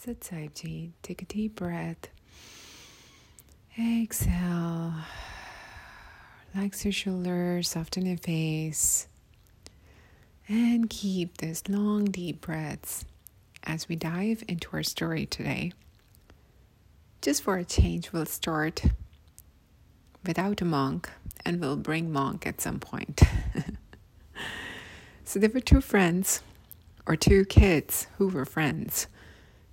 Safety. Take a deep breath. Exhale. Relax your shoulders, soften your face. And keep this long, deep breaths as we dive into our story today. Just for a change, we'll start without a monk and we'll bring monk at some point. so there were two friends, or two kids who were friends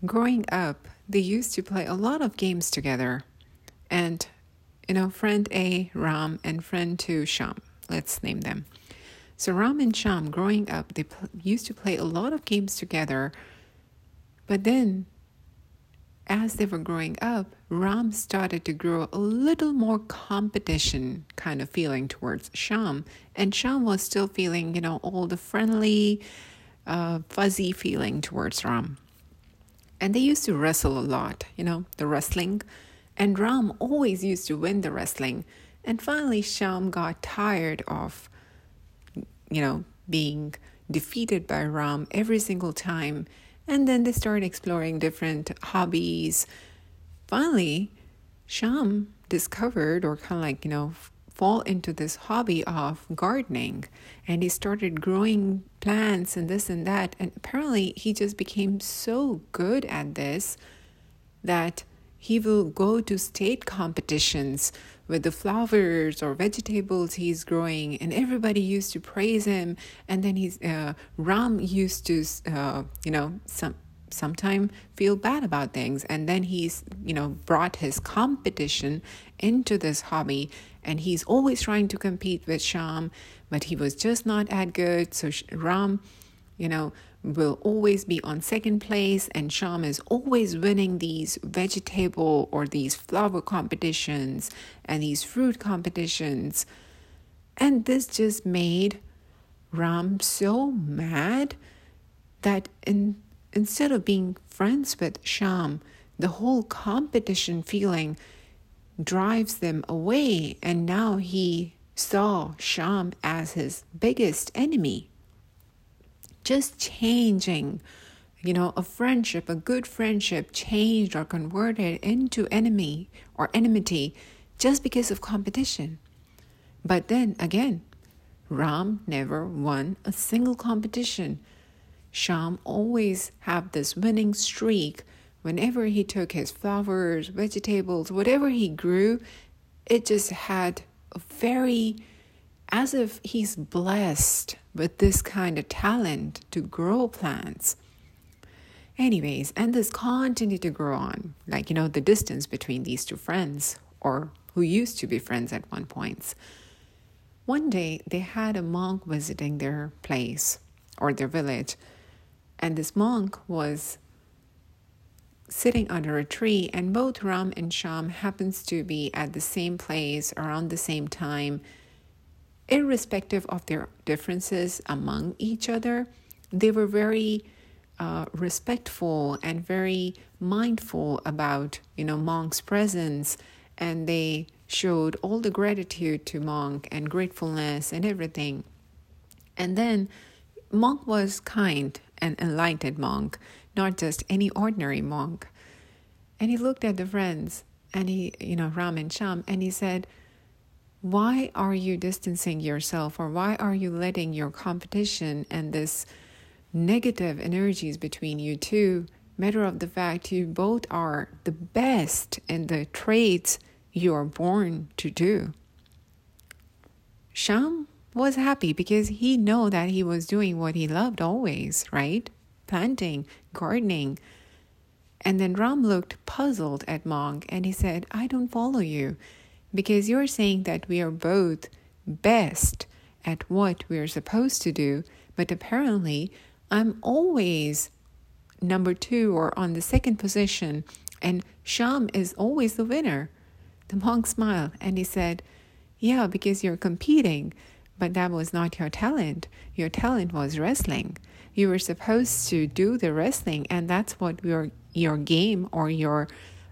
growing up, they used to play a lot of games together. And, you know, friend A, Ram, and friend 2, Sham. Let's name them. So, Ram and Sham, growing up, they pl- used to play a lot of games together. But then, as they were growing up, Ram started to grow a little more competition kind of feeling towards Sham. And Sham was still feeling, you know, all the friendly, uh, fuzzy feeling towards Ram. And they used to wrestle a lot, you know, the wrestling. And Ram always used to win the wrestling. And finally, Sham got tired of, you know, being defeated by Ram every single time. And then they started exploring different hobbies. Finally, Sham discovered, or kind of like, you know, fall into this hobby of gardening. And he started growing plants and this and that. And apparently he just became so good at this that he will go to state competitions with the flowers or vegetables he's growing. And everybody used to praise him. And then he's uh, ram used to uh, you know some sometime feel bad about things and then he's you know brought his competition into this hobby and he's always trying to compete with Sham, but he was just not that good. So Ram, you know, will always be on second place, and Sham is always winning these vegetable or these flower competitions and these fruit competitions. And this just made Ram so mad that in, instead of being friends with Sham, the whole competition feeling drives them away, and now he saw Sham as his biggest enemy. Just changing, you know, a friendship, a good friendship changed or converted into enemy or enmity just because of competition. But then again, Ram never won a single competition. Sham always have this winning streak whenever he took his flowers, vegetables, whatever he grew, it just had a very, as if he's blessed with this kind of talent to grow plants. Anyways, and this continued to grow on, like, you know, the distance between these two friends, or who used to be friends at one point. One day, they had a monk visiting their place or their village, and this monk was sitting under a tree, and both Ram and Sham happens to be at the same place around the same time, irrespective of their differences among each other. They were very uh, respectful and very mindful about you know Monk's presence, and they showed all the gratitude to Monk and gratefulness and everything. And then Monk was kind and enlightened Monk not just any ordinary monk. And he looked at the friends and he, you know, Ram and Sham, and he said, Why are you distancing yourself or why are you letting your competition and this negative energies between you two matter of the fact you both are the best in the traits you are born to do? Sham was happy because he know that he was doing what he loved always, right? planting, gardening. And then Ram looked puzzled at Monk and he said, I don't follow you because you're saying that we are both best at what we're supposed to do, but apparently I'm always number two or on the second position, and Sham is always the winner. The monk smiled and he said, Yeah, because you're competing, but that was not your talent. Your talent was wrestling you were supposed to do the wrestling and that's what your your game or your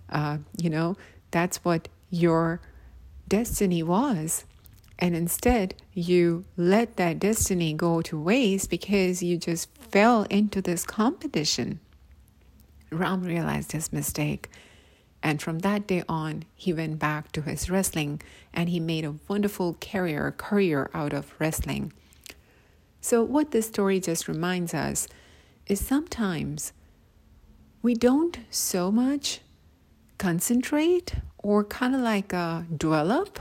uh, you know that's what your destiny was and instead you let that destiny go to waste because you just fell into this competition Ram realized his mistake. And from that day on, he went back to his wrestling and he made a wonderful career, career out of wrestling. So, what this story just reminds us is sometimes we don't so much concentrate or kind of like uh, develop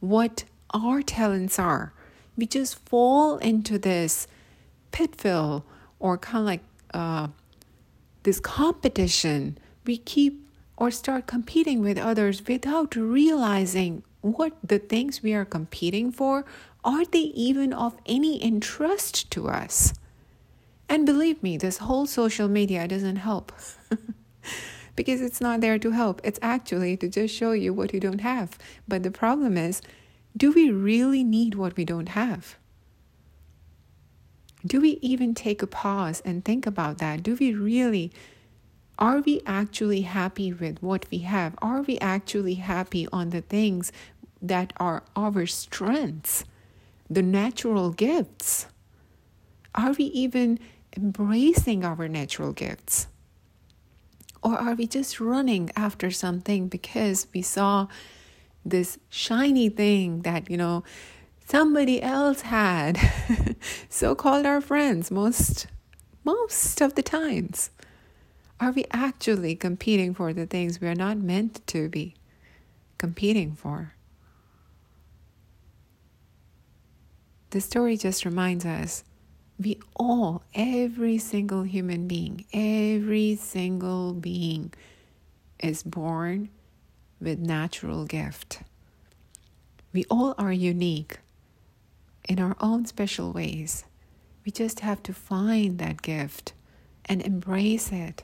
what our talents are. We just fall into this pitfall or kind of like uh, this competition. We keep or start competing with others without realizing what the things we are competing for are they even of any interest to us? And believe me, this whole social media doesn't help. because it's not there to help. It's actually to just show you what you don't have. But the problem is, do we really need what we don't have? Do we even take a pause and think about that? Do we really are we actually happy with what we have? Are we actually happy on the things that are our strengths, the natural gifts? Are we even embracing our natural gifts? Or are we just running after something because we saw this shiny thing that, you know, somebody else had? so called our friends most most of the times. Are we actually competing for the things we are not meant to be competing for? The story just reminds us we all, every single human being, every single being is born with natural gift. We all are unique in our own special ways. We just have to find that gift and embrace it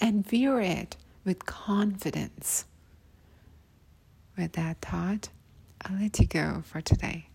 and view it with confidence. With that thought, I'll let you go for today.